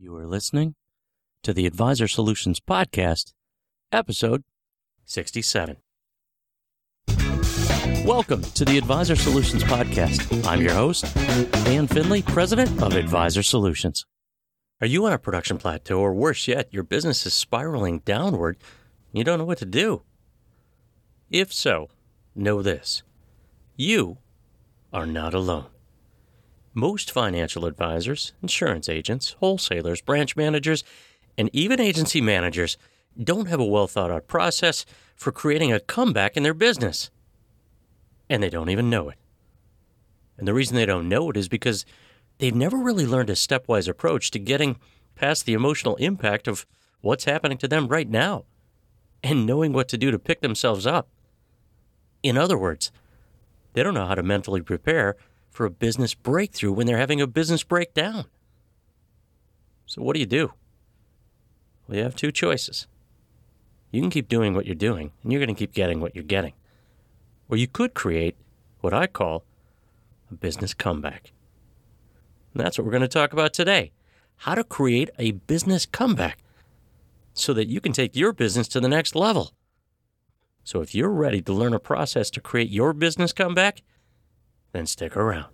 You are listening to the Advisor Solutions Podcast, episode 67. Welcome to the Advisor Solutions Podcast. I'm your host, Dan Finley, President of Advisor Solutions. Are you on a production plateau, or worse yet, your business is spiraling downward? You don't know what to do? If so, know this you are not alone. Most financial advisors, insurance agents, wholesalers, branch managers, and even agency managers don't have a well thought out process for creating a comeback in their business. And they don't even know it. And the reason they don't know it is because they've never really learned a stepwise approach to getting past the emotional impact of what's happening to them right now and knowing what to do to pick themselves up. In other words, they don't know how to mentally prepare for a business breakthrough when they're having a business breakdown. So, what do you do? Well, you have two choices. You can keep doing what you're doing, and you're going to keep getting what you're getting. Or you could create what I call a business comeback. And that's what we're going to talk about today how to create a business comeback so that you can take your business to the next level. So if you're ready to learn a process to create your business comeback, then stick around.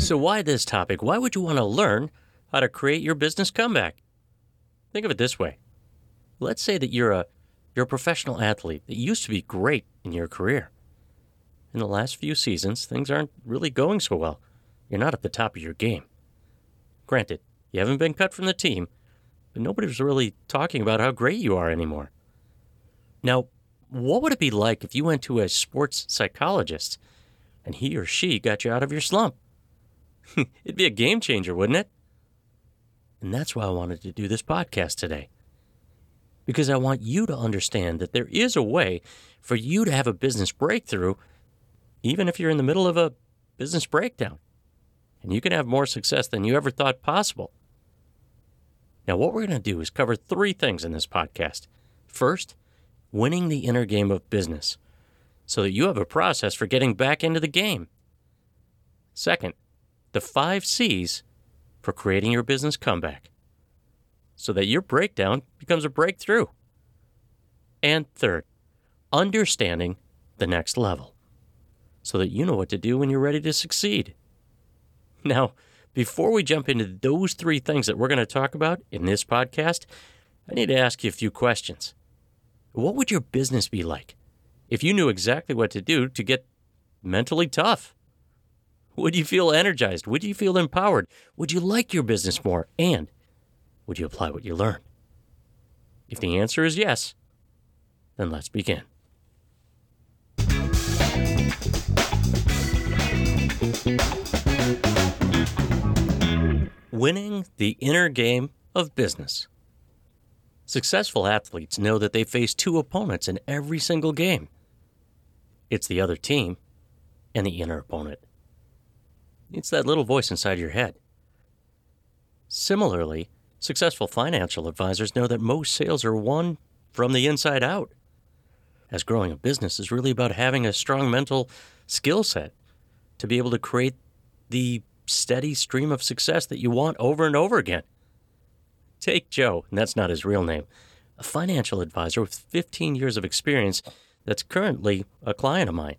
So, why this topic? Why would you want to learn how to create your business comeback? Think of it this way. Let's say that you're a you're a professional athlete that used to be great in your career. In the last few seasons, things aren't really going so well. You're not at the top of your game. Granted, you haven't been cut from the team, but nobody's really talking about how great you are anymore. Now, what would it be like if you went to a sports psychologist and he or she got you out of your slump? It'd be a game changer, wouldn't it? And that's why I wanted to do this podcast today because I want you to understand that there is a way for you to have a business breakthrough, even if you're in the middle of a business breakdown. And you can have more success than you ever thought possible. Now, what we're going to do is cover three things in this podcast. First, winning the inner game of business so that you have a process for getting back into the game. Second, the five C's for creating your business comeback so that your breakdown becomes a breakthrough. And third, understanding the next level so that you know what to do when you're ready to succeed. Now, before we jump into those three things that we're going to talk about in this podcast, I need to ask you a few questions. What would your business be like if you knew exactly what to do to get mentally tough? Would you feel energized? Would you feel empowered? Would you like your business more? And would you apply what you learn? If the answer is yes, then let's begin. Winning the inner game of business. Successful athletes know that they face two opponents in every single game it's the other team and the inner opponent. It's that little voice inside your head. Similarly, Successful financial advisors know that most sales are won from the inside out. As growing a business is really about having a strong mental skill set to be able to create the steady stream of success that you want over and over again. Take Joe, and that's not his real name, a financial advisor with 15 years of experience that's currently a client of mine.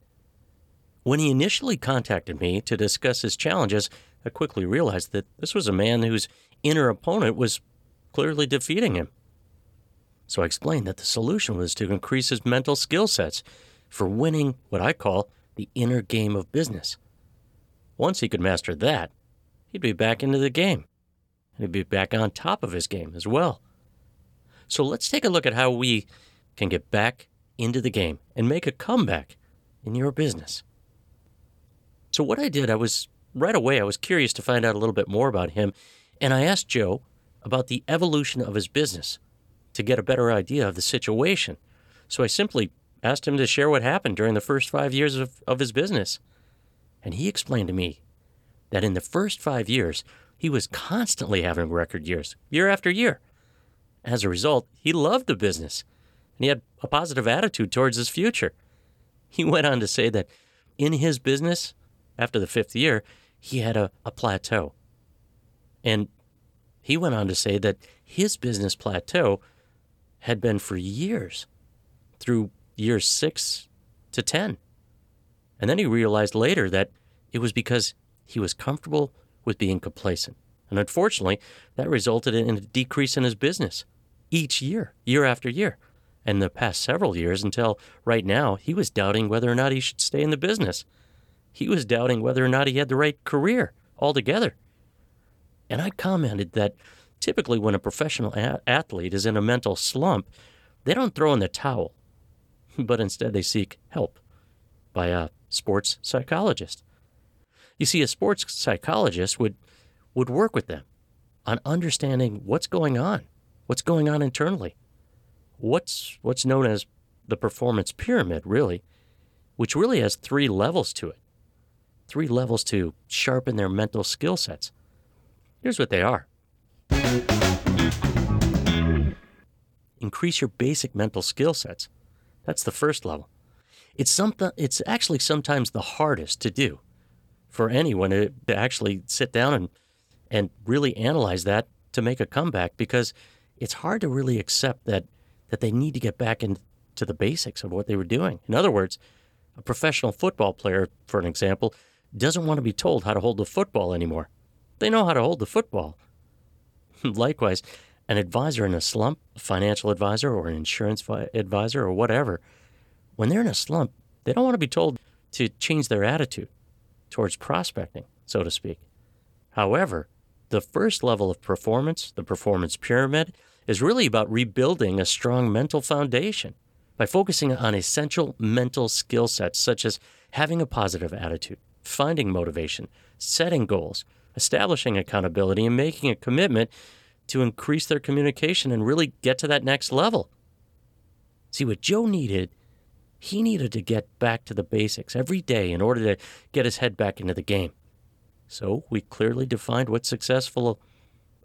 When he initially contacted me to discuss his challenges, I quickly realized that this was a man whose inner opponent was clearly defeating him. So I explained that the solution was to increase his mental skill sets for winning what I call the inner game of business. Once he could master that, he'd be back into the game. And he'd be back on top of his game as well. So let's take a look at how we can get back into the game and make a comeback in your business. So, what I did, I was right away, I was curious to find out a little bit more about him and I asked Joe about the evolution of his business to get a better idea of the situation. So I simply asked him to share what happened during the first five years of, of his business. And he explained to me that in the first five years, he was constantly having record years, year after year. As a result, he loved the business and he had a positive attitude towards his future. He went on to say that in his business, after the fifth year, he had a, a plateau. And he went on to say that his business plateau had been for years, through years six to 10. And then he realized later that it was because he was comfortable with being complacent. And unfortunately, that resulted in a decrease in his business each year, year after year. And the past several years until right now, he was doubting whether or not he should stay in the business. He was doubting whether or not he had the right career altogether. And I commented that typically when a professional a- athlete is in a mental slump, they don't throw in the towel, but instead they seek help by a sports psychologist. You see, a sports psychologist would, would work with them on understanding what's going on, what's going on internally, what's, what's known as the performance pyramid, really, which really has three levels to it. Three levels to sharpen their mental skill sets. Here's what they are increase your basic mental skill sets. That's the first level. It's something it's actually sometimes the hardest to do for anyone to, actually sit down and and really analyze that to make a comeback because it's hard to really accept that that they need to get back into the basics of what they were doing. In other words, a professional football player, for an example, doesn't want to be told how to hold the football anymore. They know how to hold the football. Likewise, an advisor in a slump, a financial advisor or an insurance advisor or whatever, when they're in a slump, they don't want to be told to change their attitude towards prospecting, so to speak. However, the first level of performance, the performance pyramid, is really about rebuilding a strong mental foundation by focusing on essential mental skill sets such as having a positive attitude, finding motivation, setting goals, establishing accountability, and making a commitment to increase their communication and really get to that next level. See, what Joe needed, he needed to get back to the basics every day in order to get his head back into the game. So we clearly defined what successful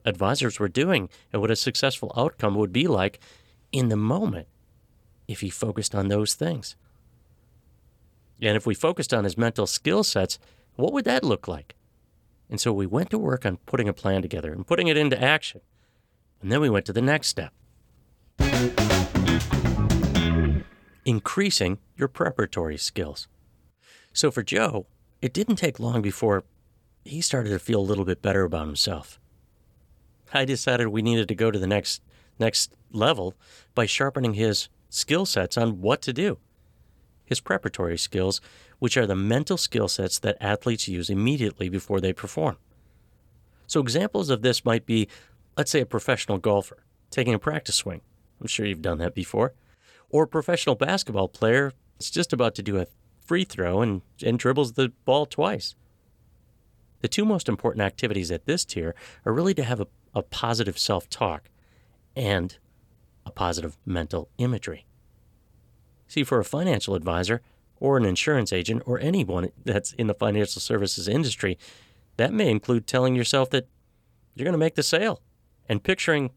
advisors were doing and what a successful outcome would be like in the moment if he focused on those things. And if we focused on his mental skill sets, what would that look like? And so we went to work on putting a plan together and putting it into action. And then we went to the next step increasing your preparatory skills. So for Joe, it didn't take long before he started to feel a little bit better about himself. I decided we needed to go to the next next level by sharpening his skill sets on what to do. His preparatory skills, which are the mental skill sets that athletes use immediately before they perform. So examples of this might be let's say a professional golfer taking a practice swing. I'm sure you've done that before. Or professional basketball player that's just about to do a free throw and, and dribbles the ball twice. The two most important activities at this tier are really to have a, a positive self talk and a positive mental imagery. See, for a financial advisor or an insurance agent or anyone that's in the financial services industry, that may include telling yourself that you're going to make the sale and picturing,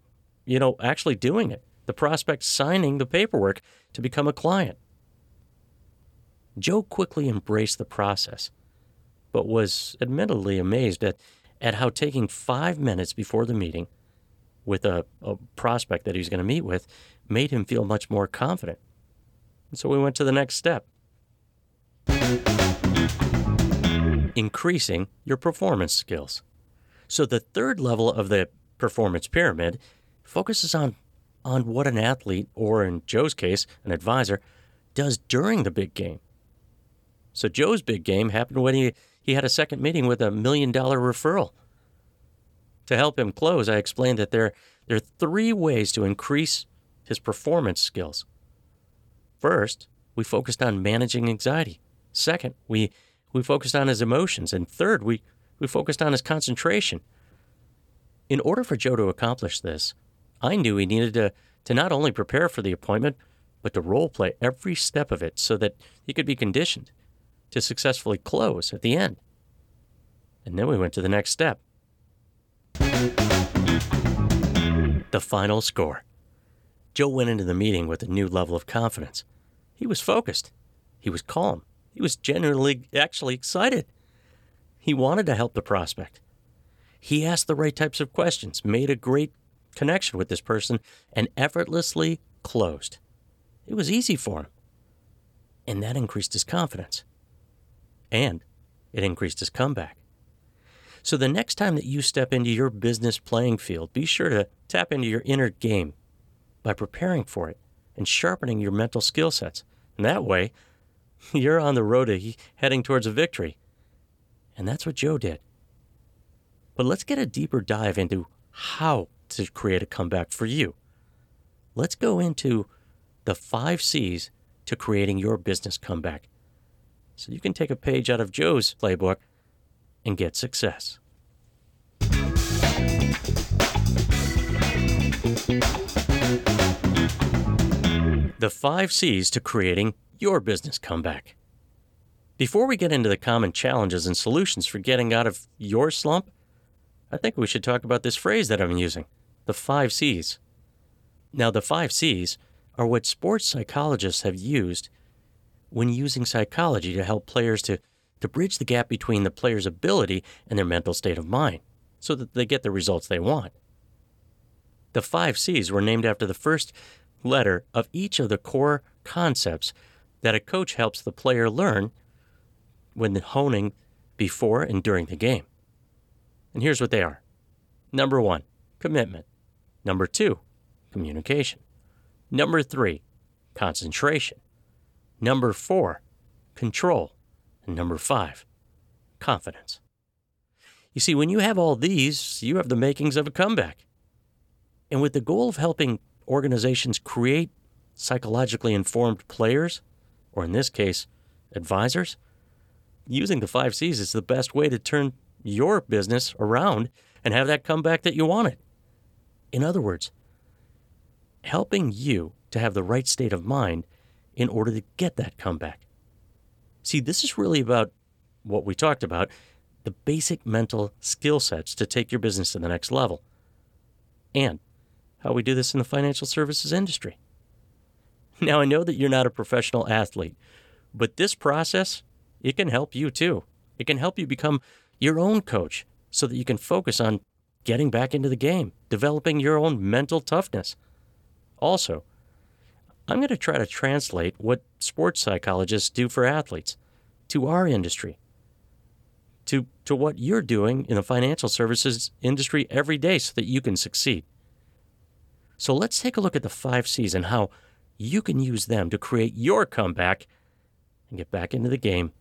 you know, actually doing it, the prospect signing the paperwork to become a client. Joe quickly embraced the process, but was admittedly amazed at, at how taking five minutes before the meeting with a, a prospect that he was going to meet with made him feel much more confident. And so we went to the next step increasing your performance skills. So the third level of the performance pyramid focuses on, on what an athlete, or in Joe's case, an advisor, does during the big game. So Joe's big game happened when he, he had a second meeting with a million dollar referral. To help him close, I explained that there, there are three ways to increase his performance skills. First, we focused on managing anxiety. Second, we, we focused on his emotions. And third, we, we focused on his concentration. In order for Joe to accomplish this, I knew he needed to, to not only prepare for the appointment, but to role play every step of it so that he could be conditioned to successfully close at the end. And then we went to the next step the final score. Joe went into the meeting with a new level of confidence. He was focused, he was calm, He was genuinely actually excited. He wanted to help the prospect. He asked the right types of questions, made a great connection with this person, and effortlessly closed. It was easy for him. And that increased his confidence. And it increased his comeback. So the next time that you step into your business playing field, be sure to tap into your inner game by preparing for it and sharpening your mental skill sets. And that way, you're on the road to heading towards a victory. And that's what Joe did. But let's get a deeper dive into how to create a comeback for you. Let's go into the five C's to creating your business comeback. So you can take a page out of Joe's playbook and get success. The five C's to creating your business comeback. Before we get into the common challenges and solutions for getting out of your slump, I think we should talk about this phrase that I'm using the five C's. Now, the five C's are what sports psychologists have used when using psychology to help players to, to bridge the gap between the player's ability and their mental state of mind so that they get the results they want. The five C's were named after the first letter of each of the core concepts that a coach helps the player learn when honing before and during the game. And here's what they are number one, commitment. Number two, communication. Number three, concentration. Number four, control. And number five, confidence. You see, when you have all these, you have the makings of a comeback. And with the goal of helping organizations create psychologically informed players, or in this case, advisors, using the five C's is the best way to turn your business around and have that comeback that you wanted. In other words, helping you to have the right state of mind in order to get that comeback. See, this is really about what we talked about the basic mental skill sets to take your business to the next level, and how we do this in the financial services industry. Now, I know that you're not a professional athlete, but this process, it can help you too. It can help you become your own coach so that you can focus on getting back into the game, developing your own mental toughness. Also, I'm going to try to translate what sports psychologists do for athletes to our industry, to, to what you're doing in the financial services industry every day so that you can succeed. So let's take a look at the five C's and how you can use them to create your comeback and get back into the game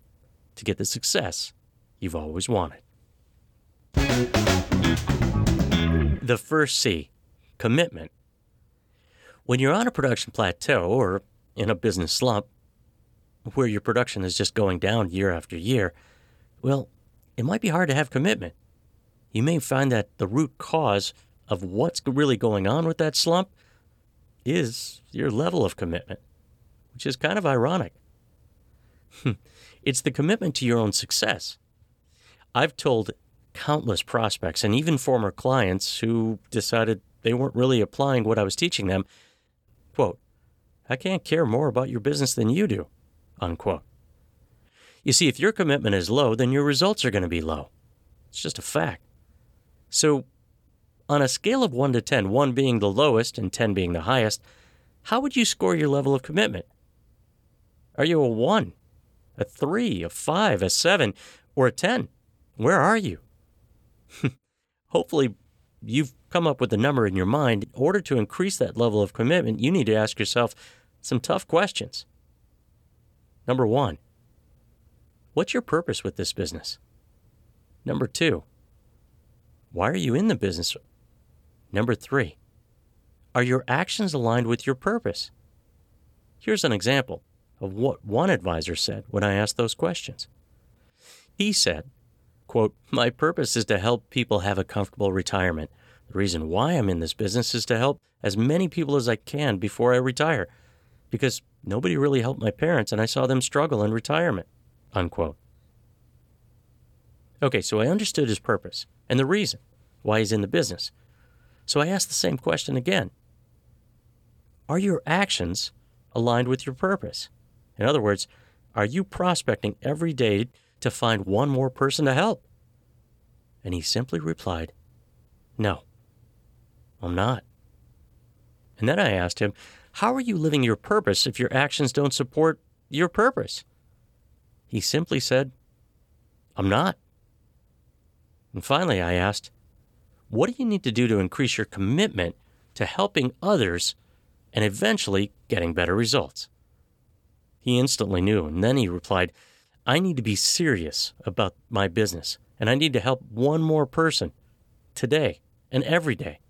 to get the success you've always wanted. The first C commitment. When you're on a production plateau or in a business slump where your production is just going down year after year, well, it might be hard to have commitment. You may find that the root cause of what's really going on with that slump is your level of commitment, which is kind of ironic. it's the commitment to your own success. I've told countless prospects and even former clients who decided they weren't really applying what I was teaching them, quote, I can't care more about your business than you do, unquote. You see, if your commitment is low, then your results are going to be low. It's just a fact. So, on a scale of 1 to 10, 1 being the lowest and 10 being the highest, how would you score your level of commitment? Are you a 1, a 3, a 5, a 7, or a 10? Where are you? Hopefully, you've come up with a number in your mind. In order to increase that level of commitment, you need to ask yourself some tough questions. Number one, what's your purpose with this business? Number two, why are you in the business? Number three, are your actions aligned with your purpose? Here's an example of what one advisor said when I asked those questions. He said, Quote, My purpose is to help people have a comfortable retirement. The reason why I'm in this business is to help as many people as I can before I retire, because nobody really helped my parents and I saw them struggle in retirement. Unquote. Okay, so I understood his purpose and the reason why he's in the business. So I asked the same question again Are your actions aligned with your purpose? In other words, are you prospecting every day to find one more person to help? And he simply replied, No, I'm not. And then I asked him, How are you living your purpose if your actions don't support your purpose? He simply said, I'm not. And finally, I asked, What do you need to do to increase your commitment to helping others and eventually getting better results? He instantly knew, and then he replied, I need to be serious about my business, and I need to help one more person today and every day.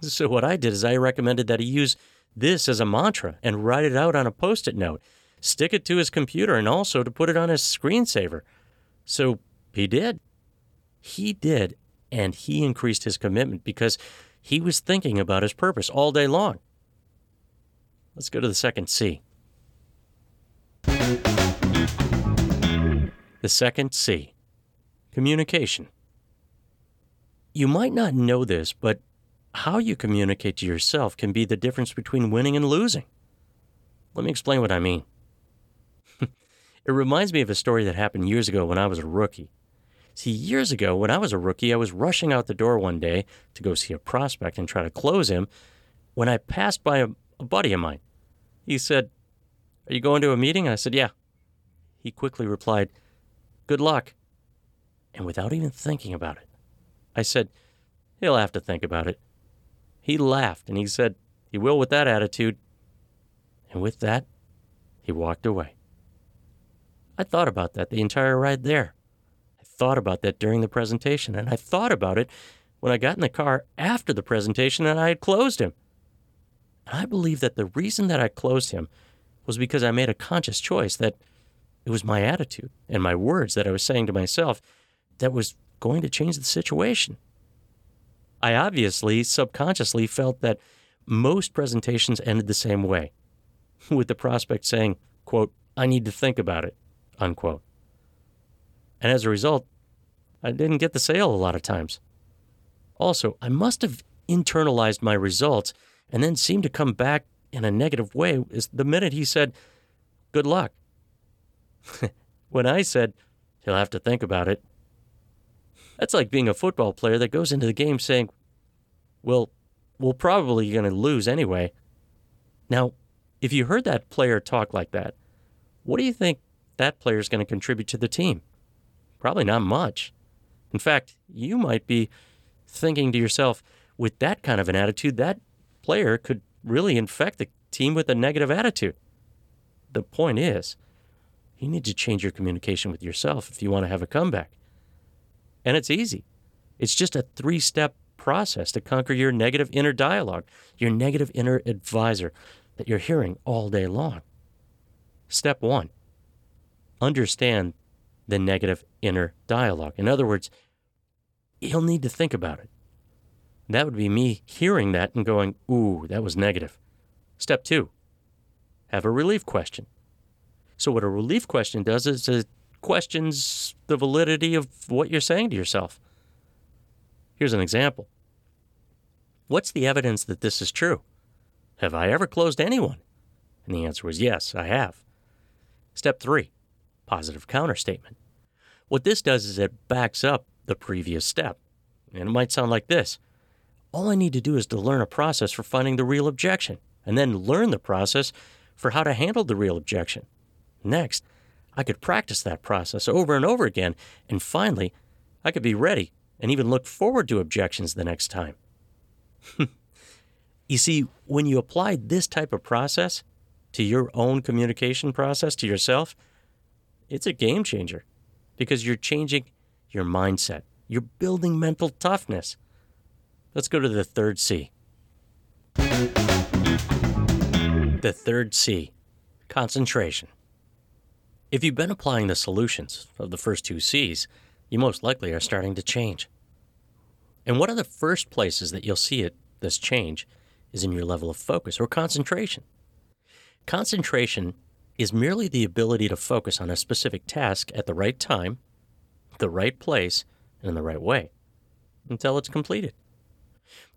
So, what I did is I recommended that he use this as a mantra and write it out on a post it note, stick it to his computer, and also to put it on his screensaver. So, he did. He did, and he increased his commitment because he was thinking about his purpose all day long. Let's go to the second C. The second C communication. You might not know this, but how you communicate to yourself can be the difference between winning and losing. Let me explain what I mean. it reminds me of a story that happened years ago when I was a rookie. See, years ago, when I was a rookie, I was rushing out the door one day to go see a prospect and try to close him when I passed by a, a buddy of mine. He said, Are you going to a meeting? I said, Yeah. He quickly replied, Good luck. And without even thinking about it, I said, He'll have to think about it. He laughed and he said, He will with that attitude. And with that, he walked away. I thought about that the entire ride there. I thought about that during the presentation, and I thought about it when I got in the car after the presentation and I had closed him. And I believe that the reason that I closed him was because I made a conscious choice that it was my attitude and my words that I was saying to myself that was going to change the situation. I obviously subconsciously felt that most presentations ended the same way, with the prospect saying, quote, I need to think about it, unquote. And as a result, I didn't get the sale a lot of times. Also, I must have internalized my results and then seemed to come back in a negative way is the minute he said, Good luck. when I said, He'll have to think about it, that's like being a football player that goes into the game saying, well, we're probably going to lose anyway. Now, if you heard that player talk like that, what do you think that player is going to contribute to the team? Probably not much. In fact, you might be thinking to yourself, with that kind of an attitude, that player could really infect the team with a negative attitude. The point is, you need to change your communication with yourself if you want to have a comeback. And it's easy. It's just a three step process to conquer your negative inner dialogue, your negative inner advisor that you're hearing all day long. Step one understand the negative inner dialogue. In other words, you'll need to think about it. That would be me hearing that and going, ooh, that was negative. Step two, have a relief question. So, what a relief question does is it questions the validity of what you're saying to yourself. Here's an example What's the evidence that this is true? Have I ever closed anyone? And the answer was yes, I have. Step three positive counterstatement. What this does is it backs up the previous step. And it might sound like this All I need to do is to learn a process for finding the real objection, and then learn the process for how to handle the real objection. Next, I could practice that process over and over again, and finally, I could be ready and even look forward to objections the next time. you see, when you apply this type of process to your own communication process to yourself, it's a game changer because you're changing your mindset. You're building mental toughness. Let's go to the third C. The third C concentration. If you've been applying the solutions of the first two C's, you most likely are starting to change. And one of the first places that you'll see it, this change, is in your level of focus or concentration. Concentration is merely the ability to focus on a specific task at the right time, the right place, and in the right way until it's completed.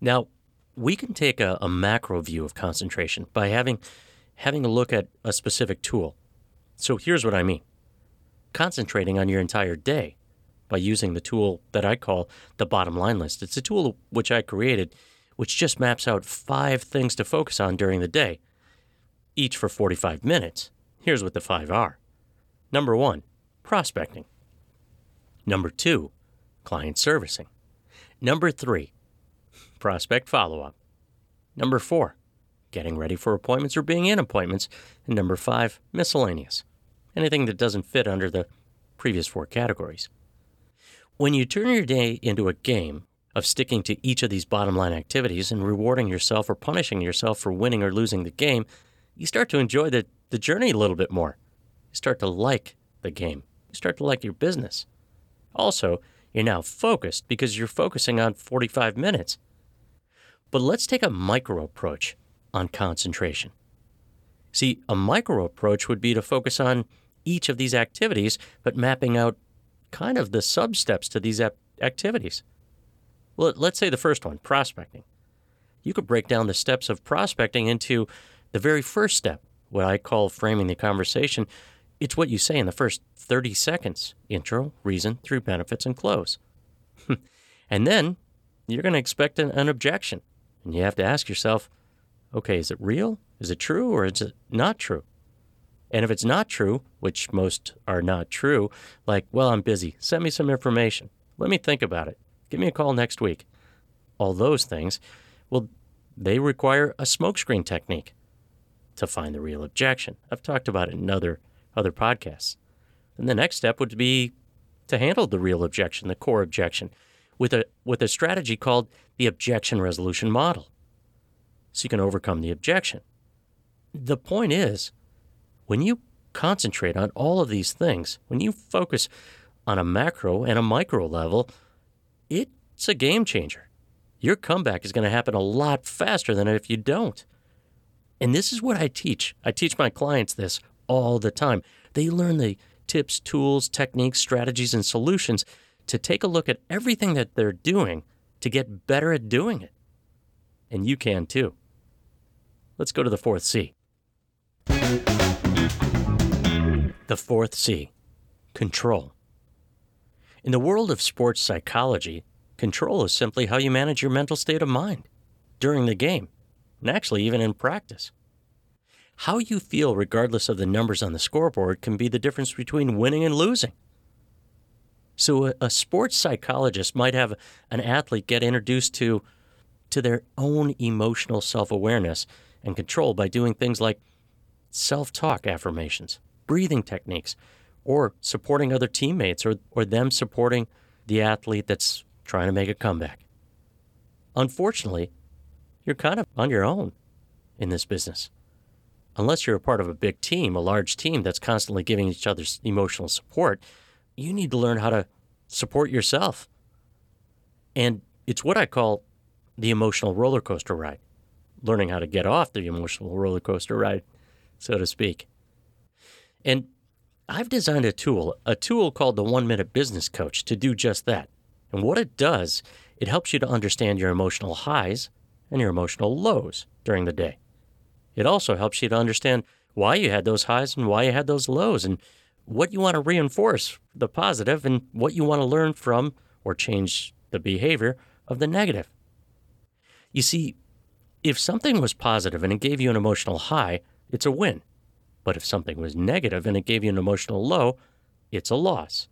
Now, we can take a, a macro view of concentration by having having a look at a specific tool So here's what I mean concentrating on your entire day by using the tool that I call the bottom line list. It's a tool which I created, which just maps out five things to focus on during the day, each for 45 minutes. Here's what the five are Number one, prospecting. Number two, client servicing. Number three, prospect follow up. Number four, getting ready for appointments or being in appointments. And number five, miscellaneous. Anything that doesn't fit under the previous four categories. When you turn your day into a game of sticking to each of these bottom line activities and rewarding yourself or punishing yourself for winning or losing the game, you start to enjoy the, the journey a little bit more. You start to like the game. You start to like your business. Also, you're now focused because you're focusing on 45 minutes. But let's take a micro approach on concentration. See, a micro approach would be to focus on each of these activities, but mapping out kind of the sub steps to these ap- activities. Well, let's say the first one, prospecting. You could break down the steps of prospecting into the very first step, what I call framing the conversation. It's what you say in the first 30 seconds intro, reason, through benefits, and close. and then you're going to expect an, an objection. And you have to ask yourself, okay, is it real? Is it true or is it not true? And if it's not true, which most are not true, like, well, I'm busy, send me some information. Let me think about it. Give me a call next week. All those things, well, they require a smokescreen technique to find the real objection. I've talked about it in other, other podcasts. And the next step would be to handle the real objection, the core objection, with a, with a strategy called the objection resolution model. So you can overcome the objection. The point is, when you concentrate on all of these things, when you focus on a macro and a micro level, it's a game changer. Your comeback is going to happen a lot faster than if you don't. And this is what I teach. I teach my clients this all the time. They learn the tips, tools, techniques, strategies, and solutions to take a look at everything that they're doing to get better at doing it. And you can too. Let's go to the fourth C. The fourth C control. In the world of sports psychology, control is simply how you manage your mental state of mind during the game, and actually, even in practice. How you feel, regardless of the numbers on the scoreboard, can be the difference between winning and losing. So, a, sports psychologist might have an athlete get introduced to, to their own emotional self awareness and control by doing things like self talk affirmations, breathing techniques, or supporting other teammates or, or them supporting the athlete that's trying to make a comeback. Unfortunately, you're kind of on your own in this business. Unless you're a part of a big team, a large team that's constantly giving each other emotional support, you need to learn how to support yourself. And it's what I call the emotional roller coaster ride learning how to get off the emotional roller coaster ride so to speak. And I've designed a tool, a tool called the One Minute Business Coach, to do just that. And what it does, it helps you to understand your emotional highs and your emotional lows during the day. It also helps you to understand why you had those highs and why you had those lows and what you want to reinforce the positive and what you want to learn from or change the behavior of the negative. You see, if something was positive and it gave you an emotional high, it's a win. But if something was negative and it gave you an emotional low, it's a loss.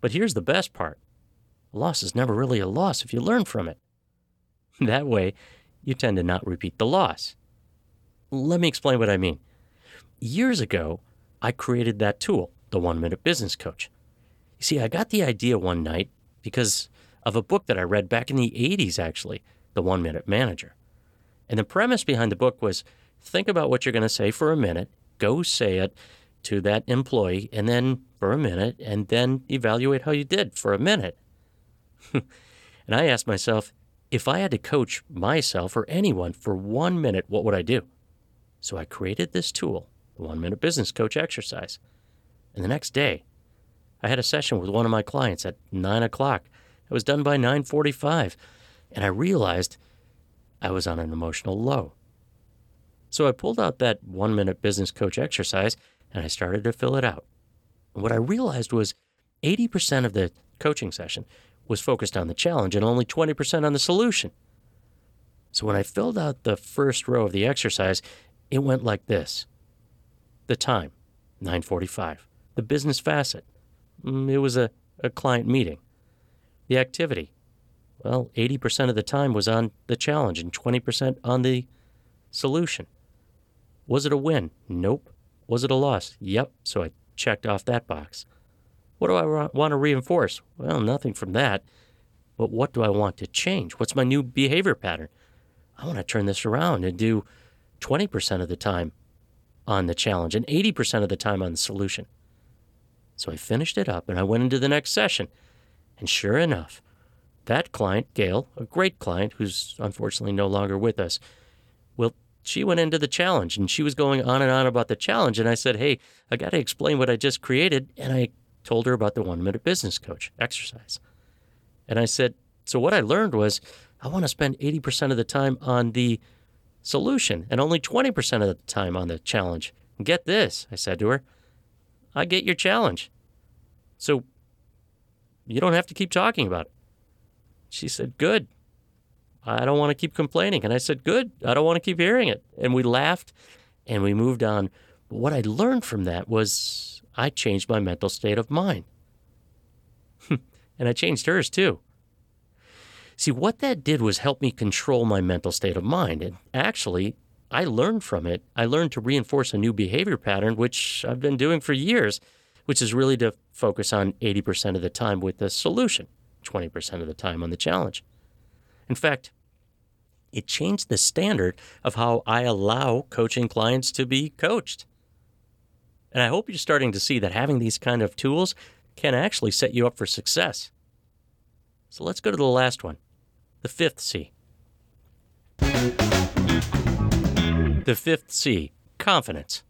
But here's the best part a loss is never really a loss if you learn from it. That way, you tend to not repeat the loss. Let me explain what I mean. Years ago, I created that tool, the One Minute Business Coach. You see, I got the idea one night because of a book that I read back in the 80s, actually, The One Minute Manager. And the premise behind the book was think about what you're going to say for a minute, go say it to that employee, and then for a minute, and then evaluate how you did for a minute. and I asked myself, if I had to coach myself or anyone for one minute, what would I do? So I created this tool, the one minute business coach exercise. And the next day, I had a session with one of my clients at nine o'clock. It was done by 9:45, and I realized I was on an emotional low. So I pulled out that one minute business coach exercise and I started to fill it out. And what I realized was 80% of the coaching session was focused on the challenge and only 20% on the solution. So when I filled out the first row of the exercise, it went like this. The time, 9:45. The business facet. Mm, it was a, a client meeting. The activity. Well, 80% of the time was on the challenge and 20% on the solution. Was it a win? Nope. Was it a loss? Yep. So I checked off that box. What do I want to reinforce? Well, nothing from that. But what do I want to change? What's my new behavior pattern? I want to turn this around and do 20% of the time on the challenge and 80% of the time on the solution. So I finished it up and I went into the next session. And sure enough, that client, Gail, a great client who's unfortunately no longer with us, well, she went into the challenge and she was going on and on about the challenge. And I said, Hey, I got to explain what I just created. And I told her about the one minute business coach exercise. And I said, So what I learned was I want to spend 80% of the time on the solution and only 20% of the time on the challenge. And get this, I said to her, I get your challenge. So you don't have to keep talking about it. She said, Good. I don't want to keep complaining. And I said, Good. I don't want to keep hearing it. And we laughed and we moved on. But what I learned from that was I changed my mental state of mind. and I changed hers too. See, what that did was help me control my mental state of mind. And actually, I learned from it. I learned to reinforce a new behavior pattern, which I've been doing for years, which is really to focus on 80% of the time with the solution, 20% of the time on the challenge. In fact, it changed the standard of how I allow coaching clients to be coached. And I hope you're starting to see that having these kind of tools can actually set you up for success. So let's go to the last one the fifth C. The fifth C confidence.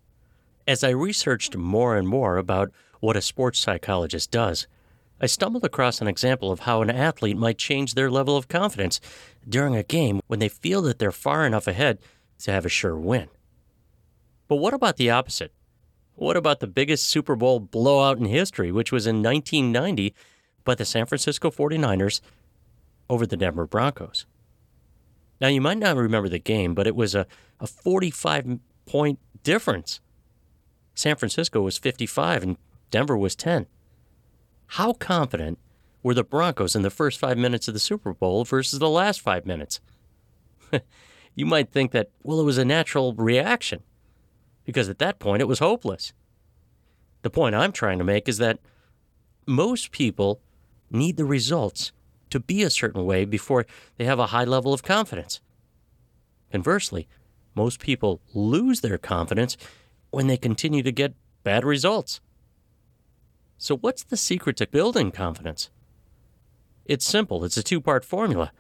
As I researched more and more about what a sports psychologist does, I stumbled across an example of how an athlete might change their level of confidence during a game when they feel that they're far enough ahead to have a sure win. But what about the opposite? What about the biggest Super Bowl blowout in history, which was in 1990 by the San Francisco 49ers over the Denver Broncos. Now, you might not remember the game, but it was a, a 45 point difference. San Francisco was 55 and Denver was 10. How confident were the Broncos in the first five minutes of the Super Bowl versus the last five minutes? you might think that, well, it was a natural reaction, because at that point it was hopeless. The point I'm trying to make is that most people need the results to be a certain way before they have a high level of confidence. Conversely, most people lose their confidence when they continue to get bad results. So, what's the secret to building confidence? It's simple, it's a two part formula.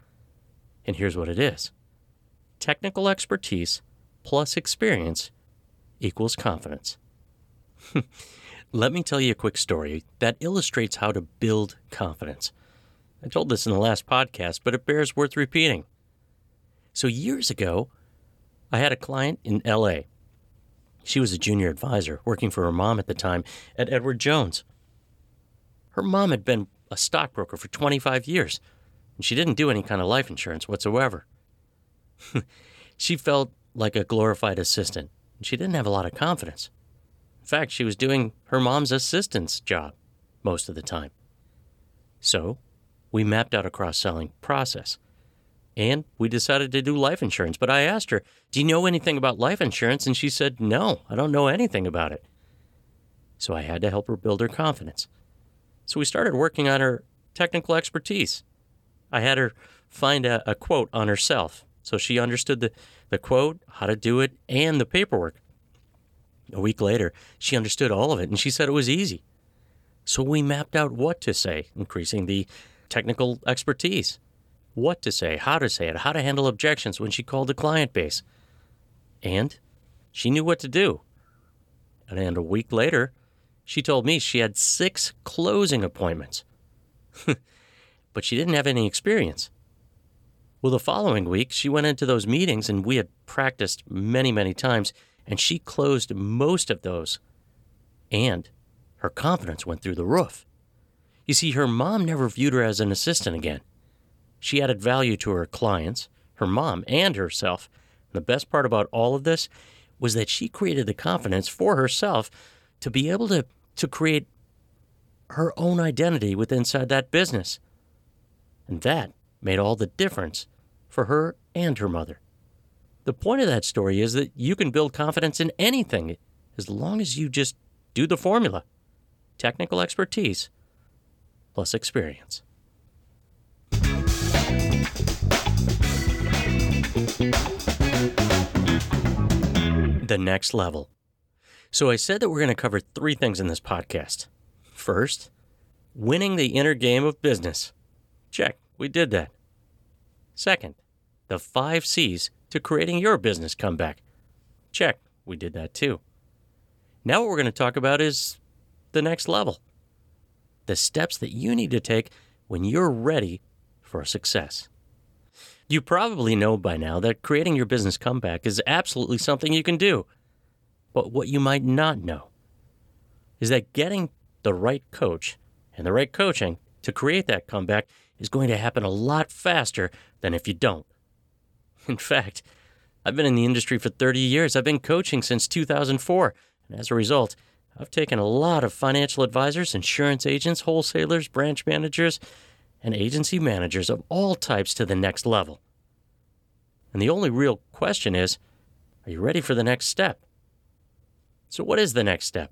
And here's what it is technical expertise plus experience equals confidence. Let me tell you a quick story that illustrates how to build confidence. I told this in the last podcast, but it bears worth repeating. So, years ago, I had a client in LA. She was a junior advisor working for her mom at the time at Edward Jones. Her mom had been a stockbroker for 25 years, and she didn't do any kind of life insurance whatsoever. she felt like a glorified assistant, and she didn't have a lot of confidence. In fact, she was doing her mom's assistant's job most of the time. So, we mapped out a cross selling process. And we decided to do life insurance. But I asked her, Do you know anything about life insurance? And she said, No, I don't know anything about it. So I had to help her build her confidence. So we started working on her technical expertise. I had her find a, a quote on herself. So she understood the, the quote, how to do it, and the paperwork. A week later, she understood all of it and she said it was easy. So we mapped out what to say, increasing the technical expertise. What to say, how to say it, how to handle objections when she called the client base. And she knew what to do. And a week later, she told me she had six closing appointments. but she didn't have any experience. Well, the following week, she went into those meetings and we had practiced many, many times and she closed most of those And her confidence went through the roof. You see, her mom never viewed her as an assistant again. She added value to her clients, her mom, and herself. And the best part about all of this was that she created the confidence for herself to be able to, to create her own identity within inside that business. And that made all the difference for her and her mother. The point of that story is that you can build confidence in anything as long as you just do the formula technical expertise plus experience. The next level. So, I said that we're going to cover three things in this podcast. First, winning the inner game of business. Check, we did that. Second, the five C's to creating your business comeback. Check, we did that too. Now, what we're going to talk about is the next level the steps that you need to take when you're ready for success. You probably know by now that creating your business comeback is absolutely something you can do. But what you might not know is that getting the right coach and the right coaching to create that comeback is going to happen a lot faster than if you don't. In fact, I've been in the industry for 30 years. I've been coaching since 2004. And as a result, I've taken a lot of financial advisors, insurance agents, wholesalers, branch managers, and agency managers of all types to the next level. And the only real question is are you ready for the next step? So, what is the next step?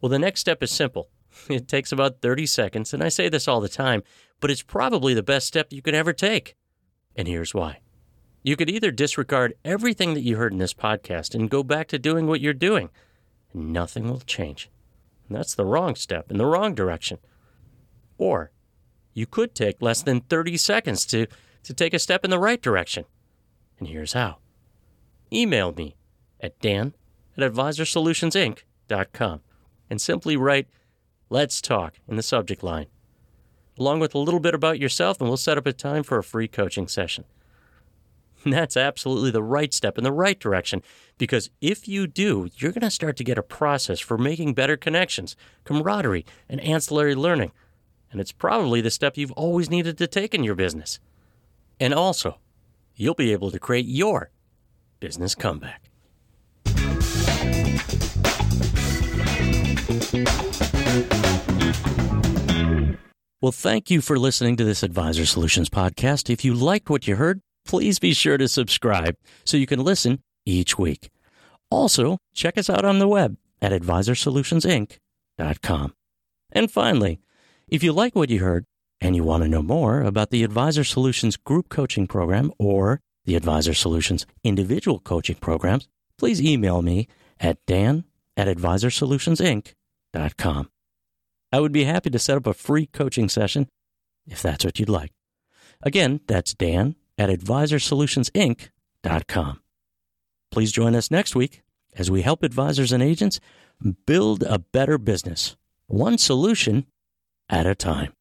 Well, the next step is simple. It takes about 30 seconds, and I say this all the time, but it's probably the best step you could ever take. And here's why. You could either disregard everything that you heard in this podcast and go back to doing what you're doing, nothing will change. And that's the wrong step in the wrong direction. Or you could take less than 30 seconds to, to take a step in the right direction. And here's how email me at dan at advisorsolutionsinc.com and simply write, Let's talk in the subject line, along with a little bit about yourself, and we'll set up a time for a free coaching session. And that's absolutely the right step in the right direction because if you do, you're going to start to get a process for making better connections, camaraderie, and ancillary learning. And it's probably the step you've always needed to take in your business. And also, you'll be able to create your business comeback. Well, thank you for listening to this Advisor Solutions podcast. If you liked what you heard, please be sure to subscribe so you can listen each week. Also, check us out on the web at advisorsolutionsinc.com. And finally, if you like what you heard and you want to know more about the Advisor Solutions group coaching program or the Advisor Solutions individual coaching programs, please email me at dan at advisorsolutionsinc.com. I would be happy to set up a free coaching session if that's what you'd like. Again, that's dan at advisorsolutionsinc.com. Please join us next week as we help advisors and agents build a better business, one solution at a time.